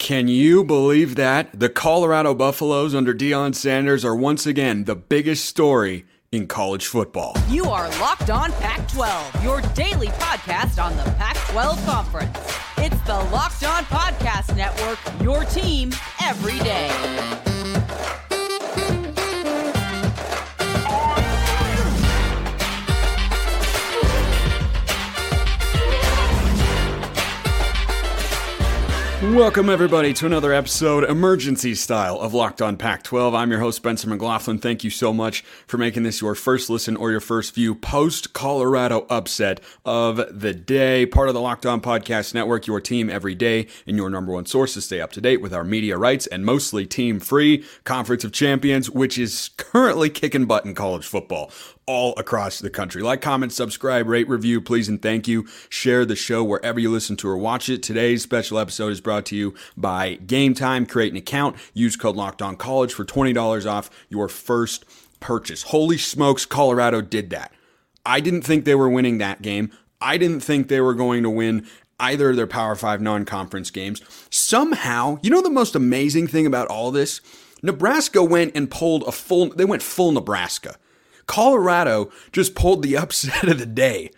Can you believe that? The Colorado Buffaloes under Deion Sanders are once again the biggest story in college football. You are Locked On Pac 12, your daily podcast on the Pac 12 Conference. It's the Locked On Podcast Network, your team every day. Welcome, everybody, to another episode, emergency style, of Locked On Pac 12. I'm your host, Spencer McLaughlin. Thank you so much for making this your first listen or your first view post Colorado upset of the day. Part of the Locked On Podcast Network, your team every day, and your number one source to stay up to date with our media rights and mostly team free Conference of Champions, which is currently kicking butt in college football all across the country. Like, comment, subscribe, rate, review, please, and thank you. Share the show wherever you listen to or watch it. Today's special episode is brought to you by Game Time. Create an account. Use code Locked On College for $20 off your first purchase. Holy smokes, Colorado did that. I didn't think they were winning that game. I didn't think they were going to win either of their Power 5 non conference games. Somehow, you know the most amazing thing about all this? Nebraska went and pulled a full, they went full Nebraska. Colorado just pulled the upset of the day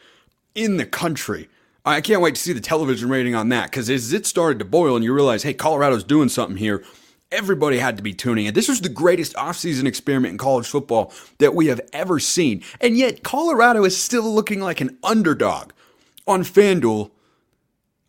in the country. I can't wait to see the television rating on that because as it started to boil and you realize, hey, Colorado's doing something here, everybody had to be tuning in. This was the greatest offseason experiment in college football that we have ever seen. And yet, Colorado is still looking like an underdog on FanDuel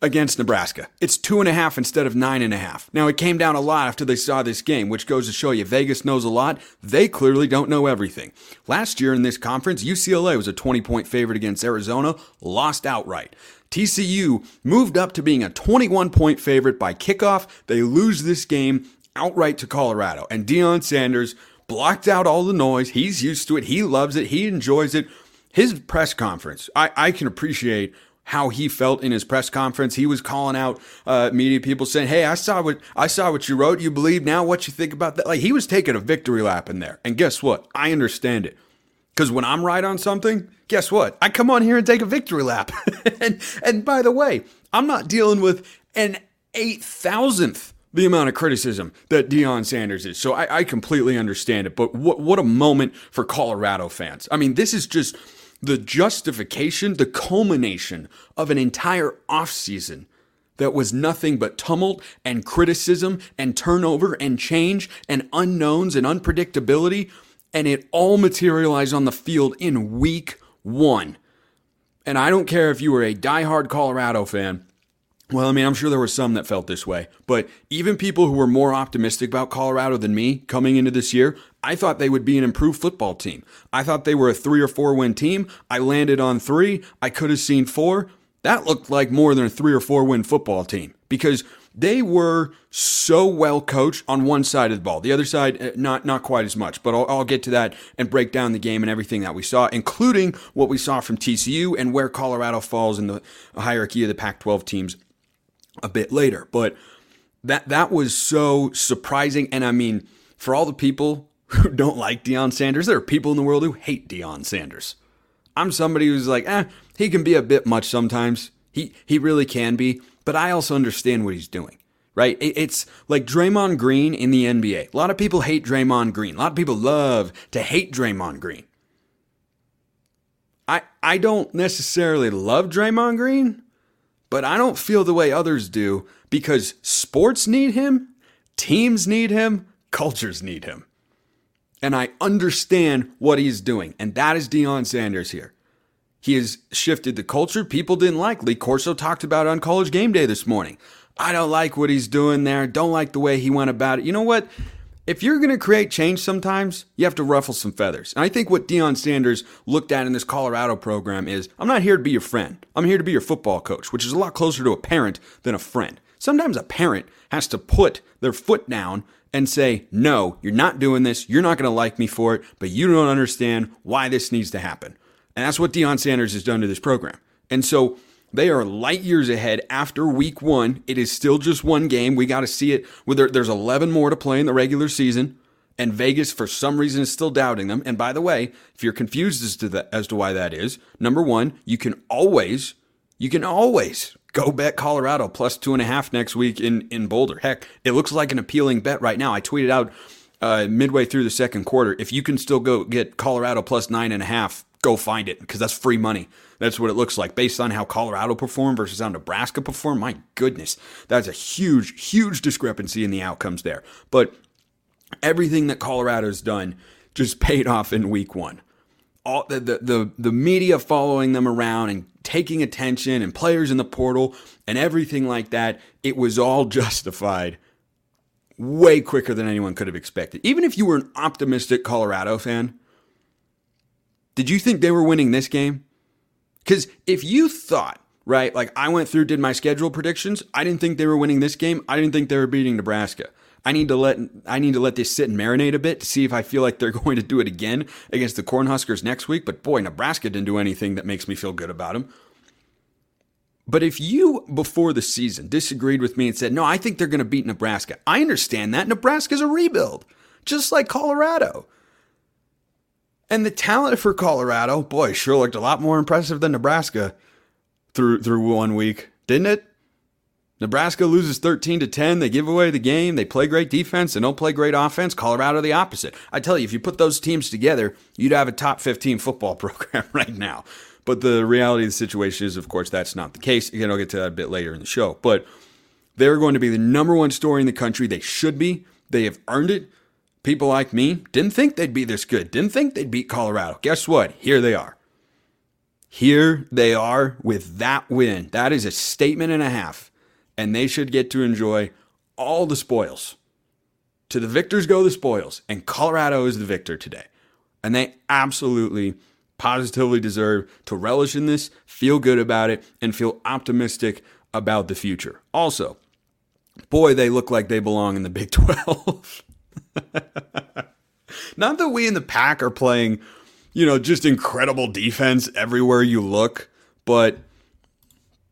against Nebraska. It's two and a half instead of nine and a half. Now, it came down a lot after they saw this game, which goes to show you Vegas knows a lot. They clearly don't know everything. Last year in this conference, UCLA was a 20 point favorite against Arizona, lost outright. TCU moved up to being a 21 point favorite by kickoff. They lose this game outright to Colorado. And Deion Sanders blocked out all the noise. He's used to it. He loves it. He enjoys it. His press conference, I, I can appreciate how he felt in his press conference. He was calling out uh, media people saying, "Hey, I saw what I saw what you wrote. You believe now what you think about that?" Like he was taking a victory lap in there. And guess what? I understand it. Because when I'm right on something, guess what? I come on here and take a victory lap. and and by the way, I'm not dealing with an eight thousandth the amount of criticism that Deion Sanders is. So I, I completely understand it. But what what a moment for Colorado fans. I mean, this is just the justification, the culmination of an entire offseason that was nothing but tumult and criticism and turnover and change and unknowns and unpredictability. And it all materialized on the field in week one. And I don't care if you were a diehard Colorado fan well, I mean, I'm sure there were some that felt this way, but even people who were more optimistic about Colorado than me coming into this year, I thought they would be an improved football team. I thought they were a three or four win team. I landed on three. I could have seen four. That looked like more than a three or four win football team because they were so well coached on one side of the ball. The other side, eh, not not quite as much. But I'll, I'll, get to that and break down the game and everything that we saw, including what we saw from TCU and where Colorado falls in the hierarchy of the Pac-12 teams a bit later. But that that was so surprising. And I mean, for all the people who don't like Deion Sanders, there are people in the world who hate Deion Sanders. I'm somebody who's like, eh, he can be a bit much sometimes. He he really can be, but I also understand what he's doing. Right? It's like Draymond Green in the NBA. A lot of people hate Draymond Green. A lot of people love to hate Draymond Green. I I don't necessarily love Draymond Green, but I don't feel the way others do because sports need him, teams need him, cultures need him. And I understand what he's doing. And that is Deion Sanders here. He has shifted the culture people didn't like. Lee Corso talked about on college game day this morning. I don't like what he's doing there. Don't like the way he went about it. You know what? if you're going to create change sometimes, you have to ruffle some feathers. And I think what Deion Sanders looked at in this Colorado program is I'm not here to be your friend. I'm here to be your football coach, which is a lot closer to a parent than a friend. Sometimes a parent has to put their foot down and say, No, you're not doing this. You're not going to like me for it, but you don't understand why this needs to happen. And that's what Deion Sanders has done to this program. And so they are light years ahead after week one. It is still just one game. We got to see it. There's 11 more to play in the regular season, and Vegas, for some reason, is still doubting them. And by the way, if you're confused as to, that, as to why that is, number one, you can always, you can always go bet Colorado plus two and a half next week in, in Boulder. Heck, it looks like an appealing bet right now. I tweeted out uh, midway through the second quarter. If you can still go get Colorado plus nine and a half, go find it because that's free money. That's what it looks like based on how Colorado performed versus how Nebraska performed. My goodness, that's a huge, huge discrepancy in the outcomes there. But everything that Colorado's done just paid off in week one. All the, the, the, the media following them around and taking attention and players in the portal and everything like that, it was all justified way quicker than anyone could have expected. Even if you were an optimistic Colorado fan, did you think they were winning this game? Because if you thought, right, like I went through, did my schedule predictions, I didn't think they were winning this game. I didn't think they were beating Nebraska. I need to let I need to let this sit and marinate a bit to see if I feel like they're going to do it again against the Cornhuskers next week. But boy, Nebraska didn't do anything that makes me feel good about them. But if you, before the season, disagreed with me and said, no, I think they're going to beat Nebraska, I understand that. Nebraska's a rebuild, just like Colorado. And the talent for Colorado, boy, sure looked a lot more impressive than Nebraska through through one week, didn't it? Nebraska loses 13 to 10. They give away the game. They play great defense. They don't play great offense. Colorado the opposite. I tell you, if you put those teams together, you'd have a top 15 football program right now. But the reality of the situation is, of course, that's not the case. Again, I'll get to that a bit later in the show. But they're going to be the number one story in the country. They should be. They have earned it. People like me didn't think they'd be this good, didn't think they'd beat Colorado. Guess what? Here they are. Here they are with that win. That is a statement and a half. And they should get to enjoy all the spoils. To the victors go the spoils. And Colorado is the victor today. And they absolutely positively deserve to relish in this, feel good about it, and feel optimistic about the future. Also, boy, they look like they belong in the Big 12. Not that we in the Pac are playing, you know, just incredible defense everywhere you look, but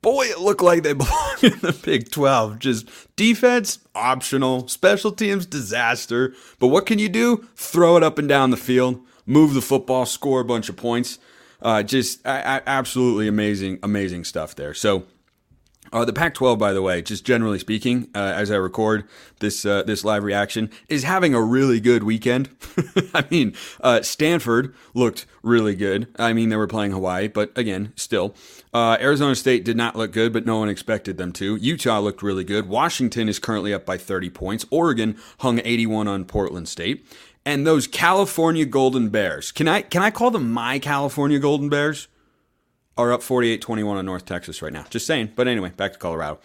boy, it looked like they belong in the Big 12. Just defense, optional, special teams, disaster. But what can you do? Throw it up and down the field move the football, score a bunch of points. Uh, just absolutely amazing, amazing stuff there. So. Uh, the Pac-12, by the way, just generally speaking, uh, as I record this uh, this live reaction, is having a really good weekend. I mean, uh, Stanford looked really good. I mean, they were playing Hawaii, but again, still, uh, Arizona State did not look good, but no one expected them to. Utah looked really good. Washington is currently up by 30 points. Oregon hung 81 on Portland State, and those California Golden Bears. Can I can I call them my California Golden Bears? Are up 48-21 on North Texas right now. Just saying. But anyway, back to Colorado.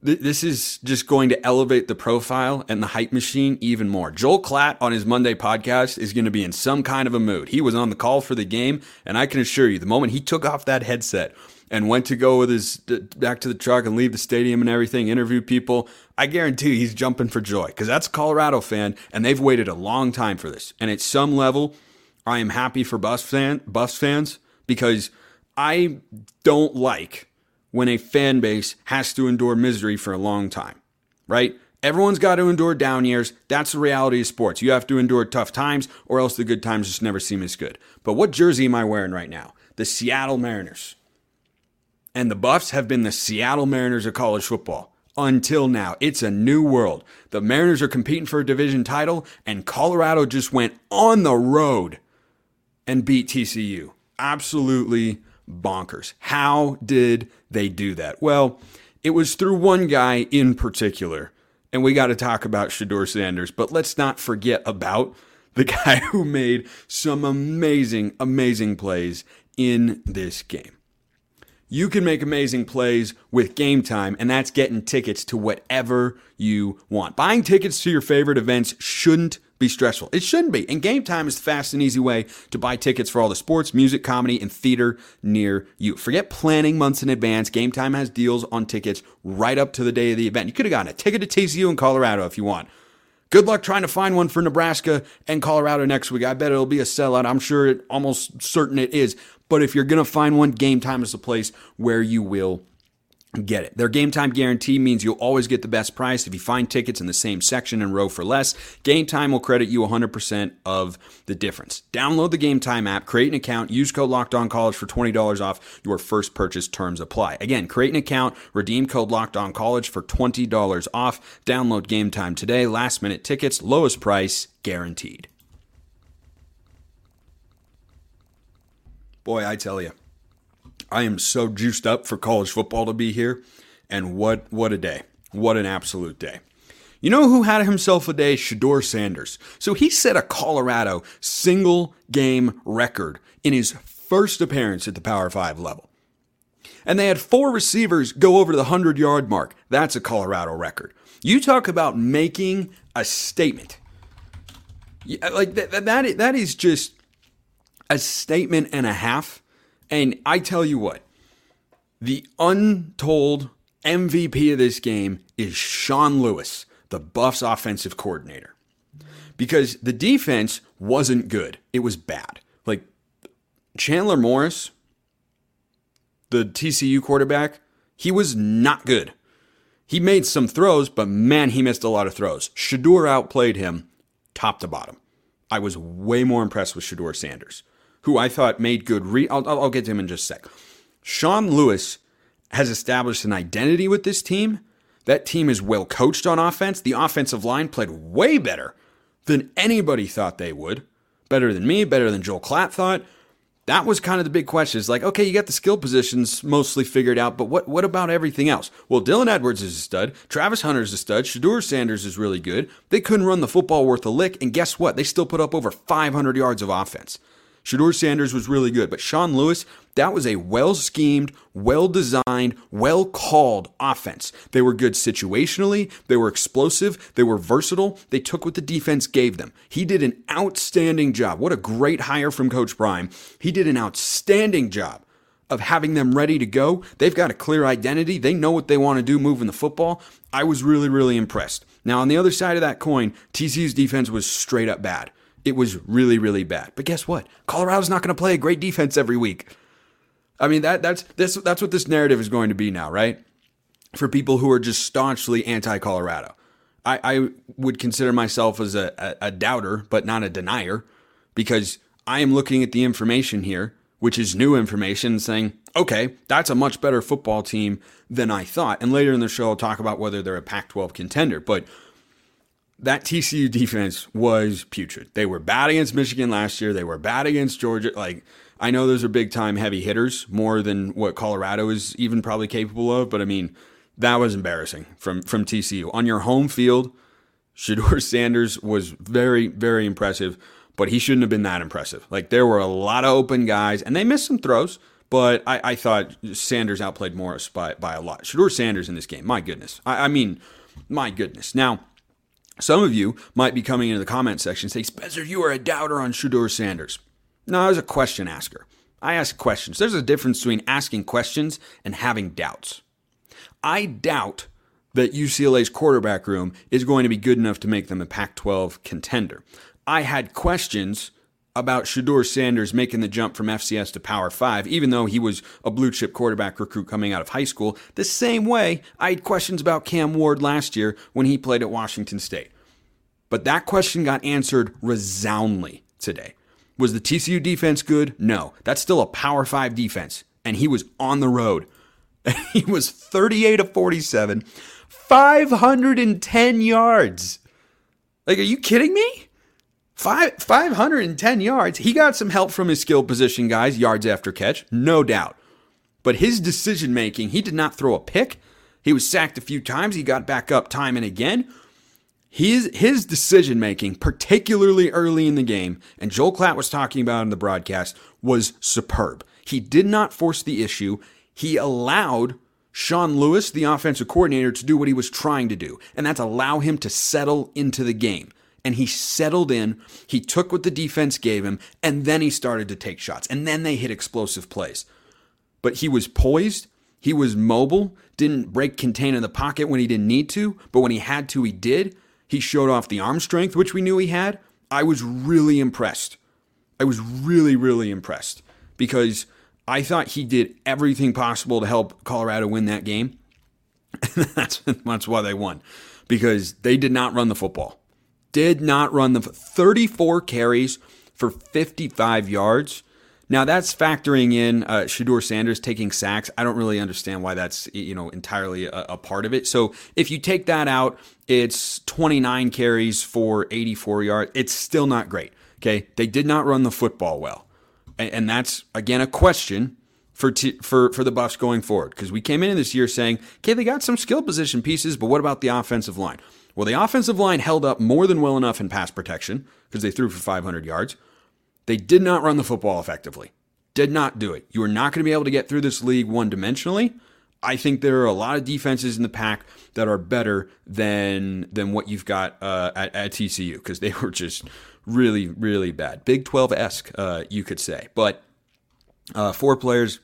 This is just going to elevate the profile and the hype machine even more. Joel Klatt on his Monday podcast is going to be in some kind of a mood. He was on the call for the game, and I can assure you, the moment he took off that headset and went to go with his back to the truck and leave the stadium and everything, interview people, I guarantee he's jumping for joy because that's a Colorado fan and they've waited a long time for this. And at some level, I am happy for Buffs fan Buffs fans because I don't like when a fan base has to endure misery for a long time, right? Everyone's got to endure down years. That's the reality of sports. You have to endure tough times, or else the good times just never seem as good. But what jersey am I wearing right now? The Seattle Mariners and the Buffs have been the Seattle Mariners of college football until now. It's a new world. The Mariners are competing for a division title, and Colorado just went on the road and beat TCU. Absolutely bonkers. How did they do that? Well, it was through one guy in particular, and we got to talk about Shedeur Sanders, but let's not forget about the guy who made some amazing, amazing plays in this game. You can make amazing plays with game time, and that's getting tickets to whatever you want. Buying tickets to your favorite events shouldn't be stressful. It shouldn't be. And game time is the fast and easy way to buy tickets for all the sports, music, comedy, and theater near you. Forget planning months in advance. Game time has deals on tickets right up to the day of the event. You could have gotten a ticket to TCU in Colorado if you want. Good luck trying to find one for Nebraska and Colorado next week. I bet it'll be a sellout. I'm sure it almost certain it is. But if you're going to find one, game time is the place where you will Get it. Their game time guarantee means you'll always get the best price. If you find tickets in the same section and row for less, Game Time will credit you 100% of the difference. Download the Game Time app, create an account, use code Locked On College for $20 off your first purchase. Terms apply. Again, create an account, redeem code Locked On College for $20 off. Download Game Time today. Last minute tickets, lowest price guaranteed. Boy, I tell you. I am so juiced up for college football to be here, and what what a day! What an absolute day! You know who had himself a day? Shedeur Sanders. So he set a Colorado single game record in his first appearance at the Power 5 level. And they had four receivers go over the 100 yard mark. That's a Colorado record. You talk about making a statement. Like that, that, that is just a statement and a half and I tell you what, the untold MVP of this game is Sean Lewis, the Buffs offensive coordinator. Because the defense wasn't good, it was bad. Like Chandler Morris, the TCU quarterback, he was not good. He made some throws, but man, he missed a lot of throws. Shedeur outplayed him top to bottom. I was way more impressed with Shedeur Sanders who I thought made good. Re- I'll, I'll get to him in just a sec. Sean Lewis has established an identity with this team. That team is well coached on offense. The offensive line played way better than anybody thought they would. Better than me, better than Joel Klatt thought. That was kind of the big question. It's like, okay, you got the skill positions mostly figured out, but what, what about everything else? Well, Dylan Edwards is a stud. Travis Hunter is a stud. Shedeur Sanders is really good. They couldn't run the football worth a lick, and guess what? They still put up over 500 yards of offense. Shedeur Sanders was really good, but Sean Lewis, that was a well schemed, well designed, well called offense. They were good situationally, they were explosive, they were versatile, they took what the defense gave them. He did an outstanding job. What a great hire from Coach Prime. He did an outstanding job of having them ready to go. They've got a clear identity, they know what they want to do moving the football. I was really, really impressed. Now, on the other side of that coin, TCU's defense was straight up bad. It was really, really bad. But guess what? Colorado's not going to play a great defense every week. I mean that that's this that's what this narrative is going to be now, right? For people who are just staunchly anti-Colorado. I, I would consider myself as a, a, a doubter, but not a denier, because I am looking at the information here, which is new information, saying, okay, that's a much better football team than I thought. And later in the show, I'll talk about whether they're a Pac 12 contender. But that TCU defense was putrid. They were bad against Michigan last year. They were bad against Georgia. Like, I know those are big time heavy hitters, more than what Colorado is even probably capable of. But I mean, that was embarrassing from from TCU on your home field. Shedeur Sanders was very very impressive, but he shouldn't have been that impressive. Like there were a lot of open guys, and they missed some throws. But I, I thought Sanders outplayed Morris by, by a lot. Shedeur Sanders in this game, my goodness. I, I mean, my goodness. Now, some of you might be coming into the comment section saying, Spencer, you are a doubter on Shedeur Sanders. No, I was a question asker. I ask questions. There's a difference between asking questions and having doubts. I doubt that UCLA's quarterback room is going to be good enough to make them a Pac 12 contender. I had questions about Shedeur Sanders making the jump from FCS to Power 5, even though he was a blue chip quarterback recruit coming out of high school, the same way I had questions about Cam Ward last year when he played at Washington State. But that question got answered resoundingly today. Was the TCU defense good? No. That's still a Power 5 defense, and he was on the road. he was 38 of 47, 510 yards. Like, are you kidding me? Five, 510 yards. He got some help from his skill position guys, yards after catch, no doubt. But his decision making, he did not throw a pick. He was sacked a few times. He got back up time and again. His, his decision making, particularly early in the game, and Joel Klatt was talking about in the broadcast, was superb. He did not force the issue. He allowed Sean Lewis, the offensive coordinator, to do what he was trying to do, and that's allow him to settle into the game and he settled in. He took what the defense gave him, and then he started to take shots. And then they hit explosive plays. But he was poised, he was mobile, didn't break contain in the pocket when he didn't need to, but when he had to, he did. He showed off the arm strength, which we knew he had. I was really impressed. I was really, really impressed because I thought he did everything possible to help Colorado win that game. And that's, that's why they won because they did not run the football. Did not run the 34 carries for 55 yards. Now that's factoring in uh, Shedeur Sanders taking sacks. I don't really understand why that's you know entirely a, a, part of it. So if you take that out, it's 29 carries for 84 yards. It's still not great. Okay, they did not run the football well, and, and that's again a question for t- for for the Buffs going forward because we came into this year saying, okay, they got some skill position pieces, but what about the offensive line? Well, the offensive line held up more than well enough in pass protection because they threw for 500 yards. They did not run the football effectively. Did not do it. You are not going to be able to get through this league one dimensionally. I think there are a lot of defenses in the Pac that are better than than what you've got uh, at, at TCU because they were just really really bad. Big 12 esque, uh, you could say. But uh, four players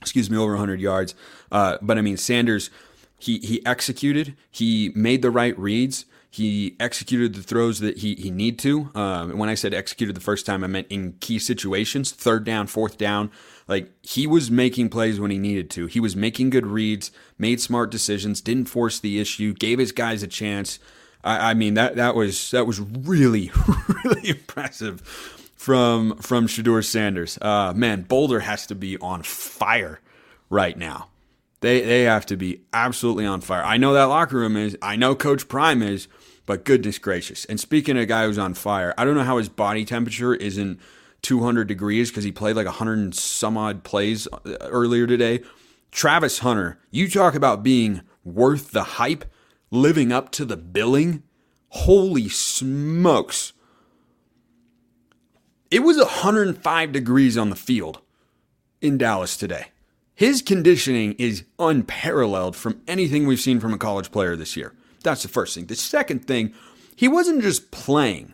excuse me, over 100 yards. Uh, but I mean, Sanders, he he executed. He made the right reads. He executed the throws that he he need to. Um, when I said executed the first time, I meant in key situations, third down, fourth down. Like he was making plays when he needed to. He was making good reads, made smart decisions, didn't force the issue, gave his guys a chance. I, I mean that that was that was really really impressive from from Shedeur Sanders. Uh, man, Boulder has to be on fire right now. They they have to be absolutely on fire. I know that locker room is. I know Coach Prime is. But goodness gracious! And speaking of a guy who's on fire, I don't know how his body temperature isn't 200 degrees because he played like 100 and some odd plays uh, earlier today. Travis Hunter, you talk about being worth the hype, living up to the billing. Holy smokes! It was 105 degrees on the field in Dallas today. His conditioning is unparalleled from anything we've seen from a college player this year. That's the first thing. The second thing, he wasn't just playing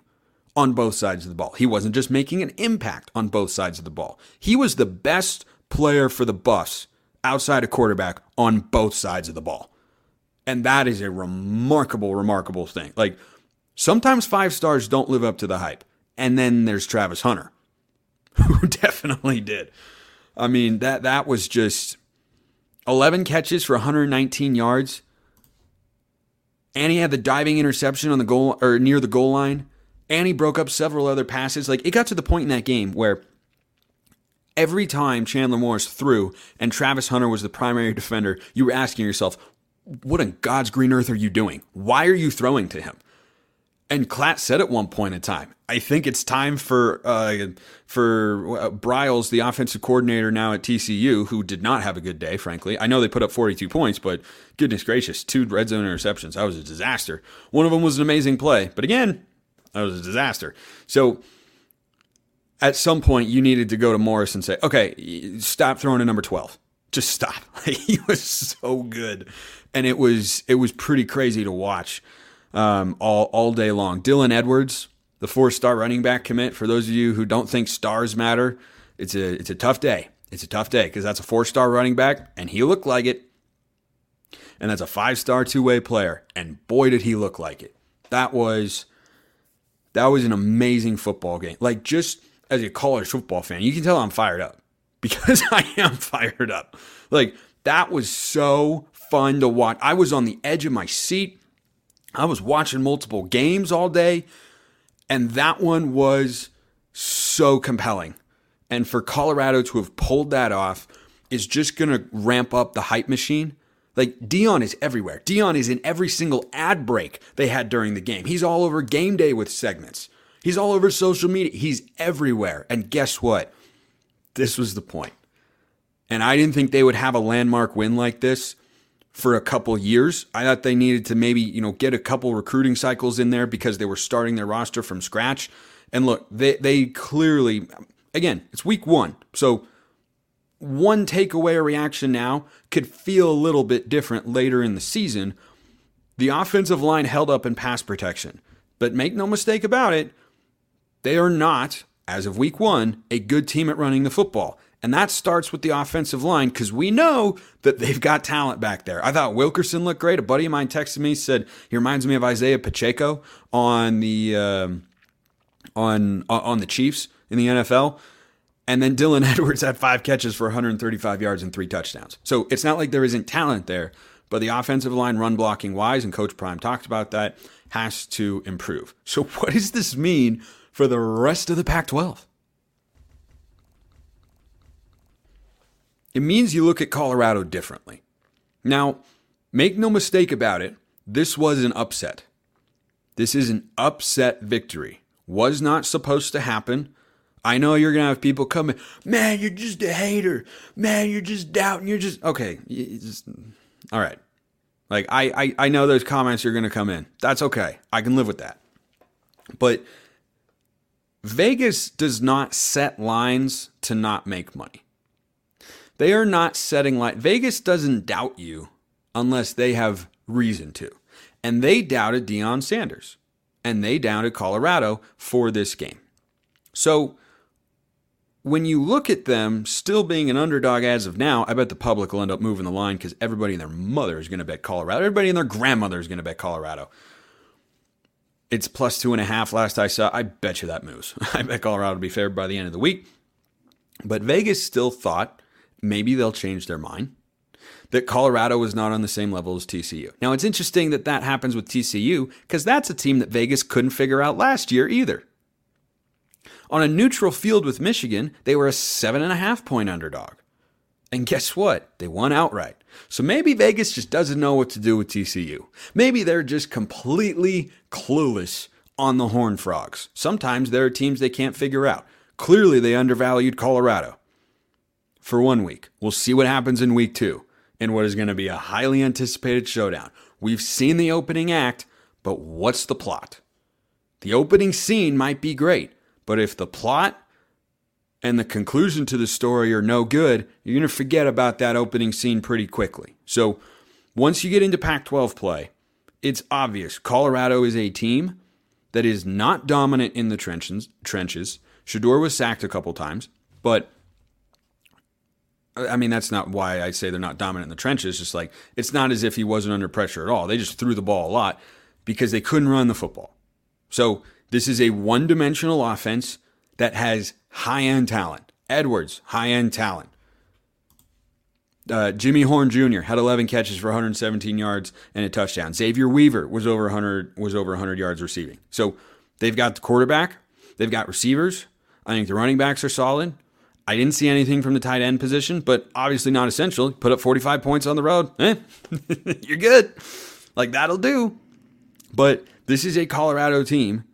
on both sides of the ball. He wasn't just making an impact on both sides of the ball. He was the best player for the Buffs outside of quarterback on both sides of the ball. And that is a remarkable, remarkable thing. Like sometimes five stars don't live up to the hype. And then there's Travis Hunter, who definitely did. I mean, that that was just 11 catches for 119 yards. And he had the diving interception on the goal or near the goal line. And he broke up several other passes. Like it got to the point in that game where every time Chandler Morris threw and Travis Hunter was the primary defender, you were asking yourself, what in God's green earth are you doing? Why are you throwing to him? And Klatt said at one point in time, I think it's time for uh, for uh, Briles, the offensive coordinator now at TCU, who did not have a good day, frankly. I know they put up 42 points, but goodness gracious, two red zone interceptions. That was a disaster. One of them was an amazing play, but again, that was a disaster. So at some point, you needed to go to Morris and say, okay, stop throwing to number 12. Just stop. he was so good. And it was it was pretty crazy to watch um, all all day long. Dylan Edwards, the four star running back commit. For those of you who don't think stars matter, it's a it's a tough day. It's a tough day because that's a four star running back, and he looked like it. And that's a five star two way player, and boy did he look like it. That was that was an amazing football game. Like just as a college football fan, you can tell I'm fired up because I am fired up. Like that was so fun to watch. I was on the edge of my seat. I was watching multiple games all day, and that one was so compelling. And for Colorado to have pulled that off is just going to ramp up the hype machine. Like Deion is everywhere. Deion is in every single ad break they had during the game. He's all over game day with segments. He's all over social media. He's everywhere. And guess what? This was the point. And I didn't think they would have a landmark win like this for a couple years. I thought they needed to maybe, you know, get a couple recruiting cycles in there because they were starting their roster from scratch. And look, they they clearly again, it's week 1. So one takeaway reaction now could feel a little bit different later in the season. The offensive line held up in pass protection. But make no mistake about it, they are not, as of week 1, a good team at running the football. And that starts with the offensive line because we know that they've got talent back there. I thought Wilkerson looked great. A buddy of mine texted me said he reminds me of Isaiah Pacheco on the um, on on the Chiefs in the NFL. And then Dylan Edwards had five catches for 135 yards and three touchdowns. So it's not like there isn't talent there, but the offensive line run blocking wise, and Coach Prime talked about that, has to improve. So what does this mean for the rest of the Pac 12? It means you look at Colorado differently. Now, make no mistake about it, this was an upset. This is an upset victory. Was not supposed to happen. I know you're going to have people coming, man, you're just a hater. Man, you're just doubting. You're just, okay. Just, all right. Like, I, I, I know those comments are going to come in. That's okay. I can live with that. But Vegas does not set lines to not make money. They are not setting light. Vegas doesn't doubt you unless they have reason to. And they doubted Deion Sanders and they doubted Colorado for this game. So when you look at them still being an underdog as of now, I bet the public will end up moving the line because everybody and their mother is going to bet Colorado. Everybody and their grandmother is going to bet Colorado. It's plus two and a half last I saw. I bet you that moves. I bet Colorado will be favored by the end of the week. But Vegas still thought maybe they'll change their mind that Colorado was not on the same level as TCU. Now, it's interesting that that happens with TCU because that's a team that Vegas couldn't figure out last year either. On a neutral field with Michigan, they were a seven and a half point underdog. And guess what? They won outright. So maybe Vegas just doesn't know what to do with TCU. Maybe they're just completely clueless on the Horn Frogs. Sometimes there are teams they can't figure out. Clearly, they undervalued Colorado for one week. We'll see what happens in week two in what is going to be a highly anticipated showdown. We've seen the opening act, but what's the plot? The opening scene might be great, but if the plot and the conclusion to the story are no good, you're going to forget about that opening scene pretty quickly. So once you get into Pac 12 play, it's obvious Colorado is a team that is not dominant in the trenches. trenches. Shedeur was sacked a couple times, but I mean, that's not why I say they're not dominant in the trenches. Just like it's not as if he wasn't under pressure at all. They just threw the ball a lot because they couldn't run the football. So this is a one dimensional offense that has high end talent. Edwards, high end talent. Uh, Jimmy Horn Jr. had 11 catches for 117 yards and a touchdown. Xavier Weaver was over 100 was over 100 yards receiving. So they've got the quarterback, they've got receivers. I think the running backs are solid. I didn't see anything from the tight end position, but obviously not essential. Put up 45 points on the road. Eh, you're good. Like that'll do. But this is a Colorado team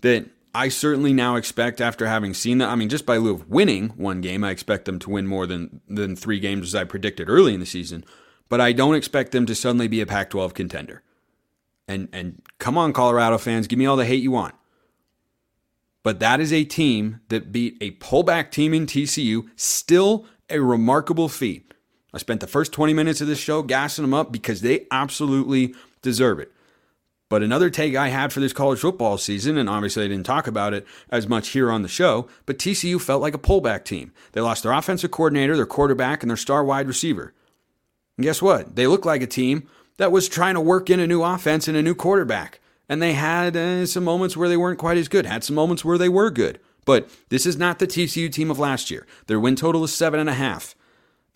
that I certainly now expect after having seen that. I mean, just by lieu of winning one game, I expect them to win more than than three games as I predicted early in the season. But I don't expect them to suddenly be a Pac-12 contender. And and come on, Colorado fans, give me all the hate you want. But that is a team that beat a pullback team in TCU, still a remarkable feat. I spent the first 20 minutes of this show gassing them up because they absolutely deserve it. But another take I had for this college football season, and obviously I didn't talk about it as much here on the show, but TCU felt like a pullback team. They lost their offensive coordinator, their quarterback, and their star wide receiver. And guess what? They look like a team that was trying to work in a new offense and a new quarterback and they had uh, some moments where they weren't quite as good, had some moments where they were good. But this is not the TCU team of last year. Their win total is seven and a half.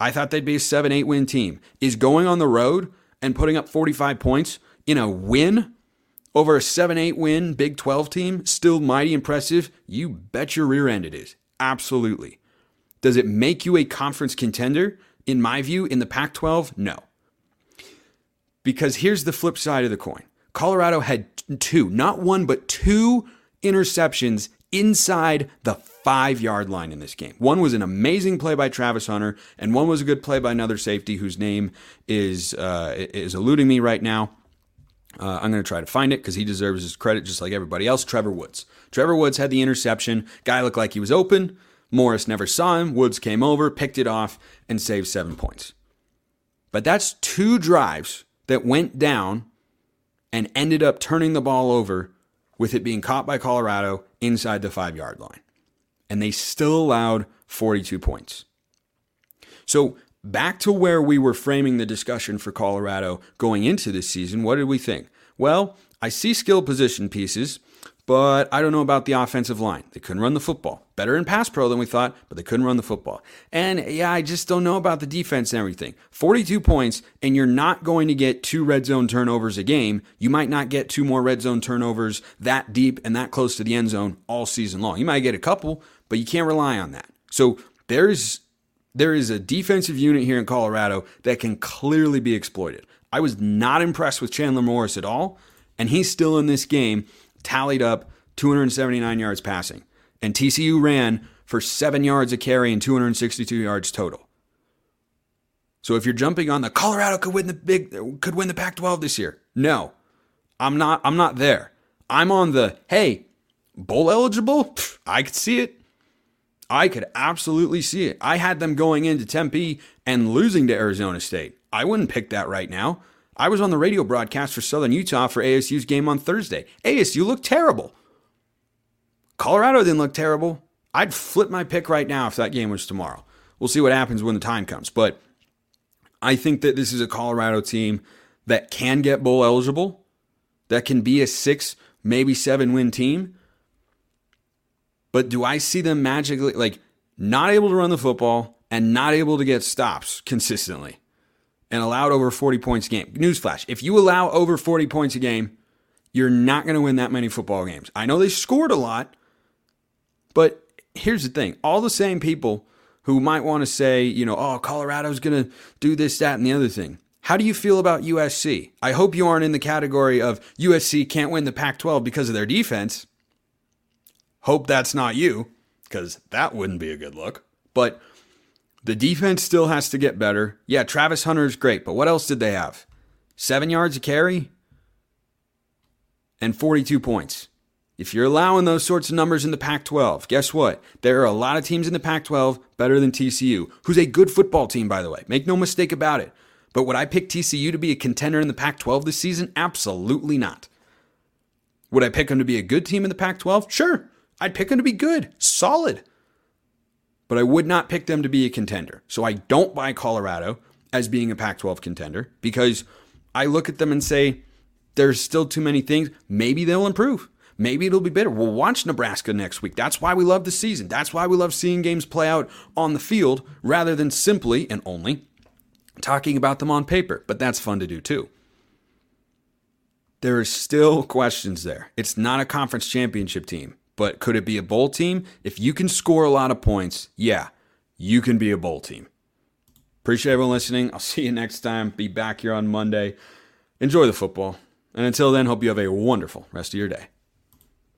I thought they'd be a seven, eight win team. Is going on the road and putting up 45 points in a win over a 7 8 win Big 12 team still mighty impressive? You bet your rear end it is. Absolutely. Does it make you a conference contender? In my view, in the Pac 12, no. Because here's the flip side of the coin Colorado had two, not one, but two interceptions inside the five yard line in this game. One was an amazing play by Travis Hunter, and one was a good play by another safety whose name is uh, is eluding me right now. Uh, I'm going to try to find it because he deserves his credit just like everybody else. Trevor Woods. Trevor Woods had the interception. Guy looked like he was open. Morris never saw him. Woods came over, picked it off, and saved seven points. But that's two drives that went down and ended up turning the ball over with it being caught by Colorado inside the five yard line. And they still allowed 42 points. So, back to where we were framing the discussion for Colorado going into this season, what did we think? Well, I see skill position pieces, but I don't know about the offensive line. They couldn't run the football. Better in pass pro than we thought, but they couldn't run the football. And yeah, I just don't know about the defense and everything. 42 points, and you're not going to get two red zone turnovers a game. You might not get two more red zone turnovers that deep and that close to the end zone all season long. You might get a couple, but you can't rely on that. So there's there is a defensive unit here in Colorado that can clearly be exploited. I was not impressed with Chandler Morris at all, and he's still in this game tallied up 279 yards passing. And TCU ran for seven yards a carry and 262 yards total. So if you're jumping on the Colorado could win the big could win the Pac-12 this year, no, I'm not. I'm not there. I'm on the hey, bowl eligible. I could see it. I could absolutely see it. I had them going into Tempe and losing to Arizona State. I wouldn't pick that right now. I was on the radio broadcast for Southern Utah for ASU's game on Thursday. ASU looked terrible. Colorado didn't look terrible. I'd flip my pick right now if that game was tomorrow. We'll see what happens when the time comes. But I think that this is a Colorado team that can get bowl eligible, that can be a six, maybe seven win team. But do I see them magically, like, not able to run the football and not able to get stops consistently? And allowed over 40 points a game. Newsflash if you allow over 40 points a game, you're not going to win that many football games. I know they scored a lot, but here's the thing all the same people who might want to say, you know, oh, Colorado's going to do this, that, and the other thing. How do you feel about USC? I hope you aren't in the category of USC can't win the Pac 12 because of their defense. Hope that's not you, because that wouldn't be a good look. But the defense still has to get better. Yeah, Travis Hunter is great, but what else did they have? Seven yards a carry and 42 points. If you're allowing those sorts of numbers in the Pac 12, guess what? There are a lot of teams in the Pac 12 better than TCU, who's a good football team, by the way. Make no mistake about it. But would I pick TCU to be a contender in the Pac 12 this season? Absolutely not. Would I pick them to be a good team in the Pac 12? Sure. I'd pick them to be good, solid but I would not pick them to be a contender. So I don't buy Colorado as being a Pac 12 contender because I look at them and say, there's still too many things. Maybe they'll improve. Maybe it'll be better. We'll watch Nebraska next week. That's why we love the season. That's why we love seeing games play out on the field rather than simply and only talking about them on paper. But that's fun to do too. There are still questions there. It's not a conference championship team. But could it be a bowl team? If you can score a lot of points, yeah, you can be a bowl team. Appreciate everyone listening. I'll see you next time. Be back here on Monday. Enjoy the football. And until then, hope you have a wonderful rest of your day.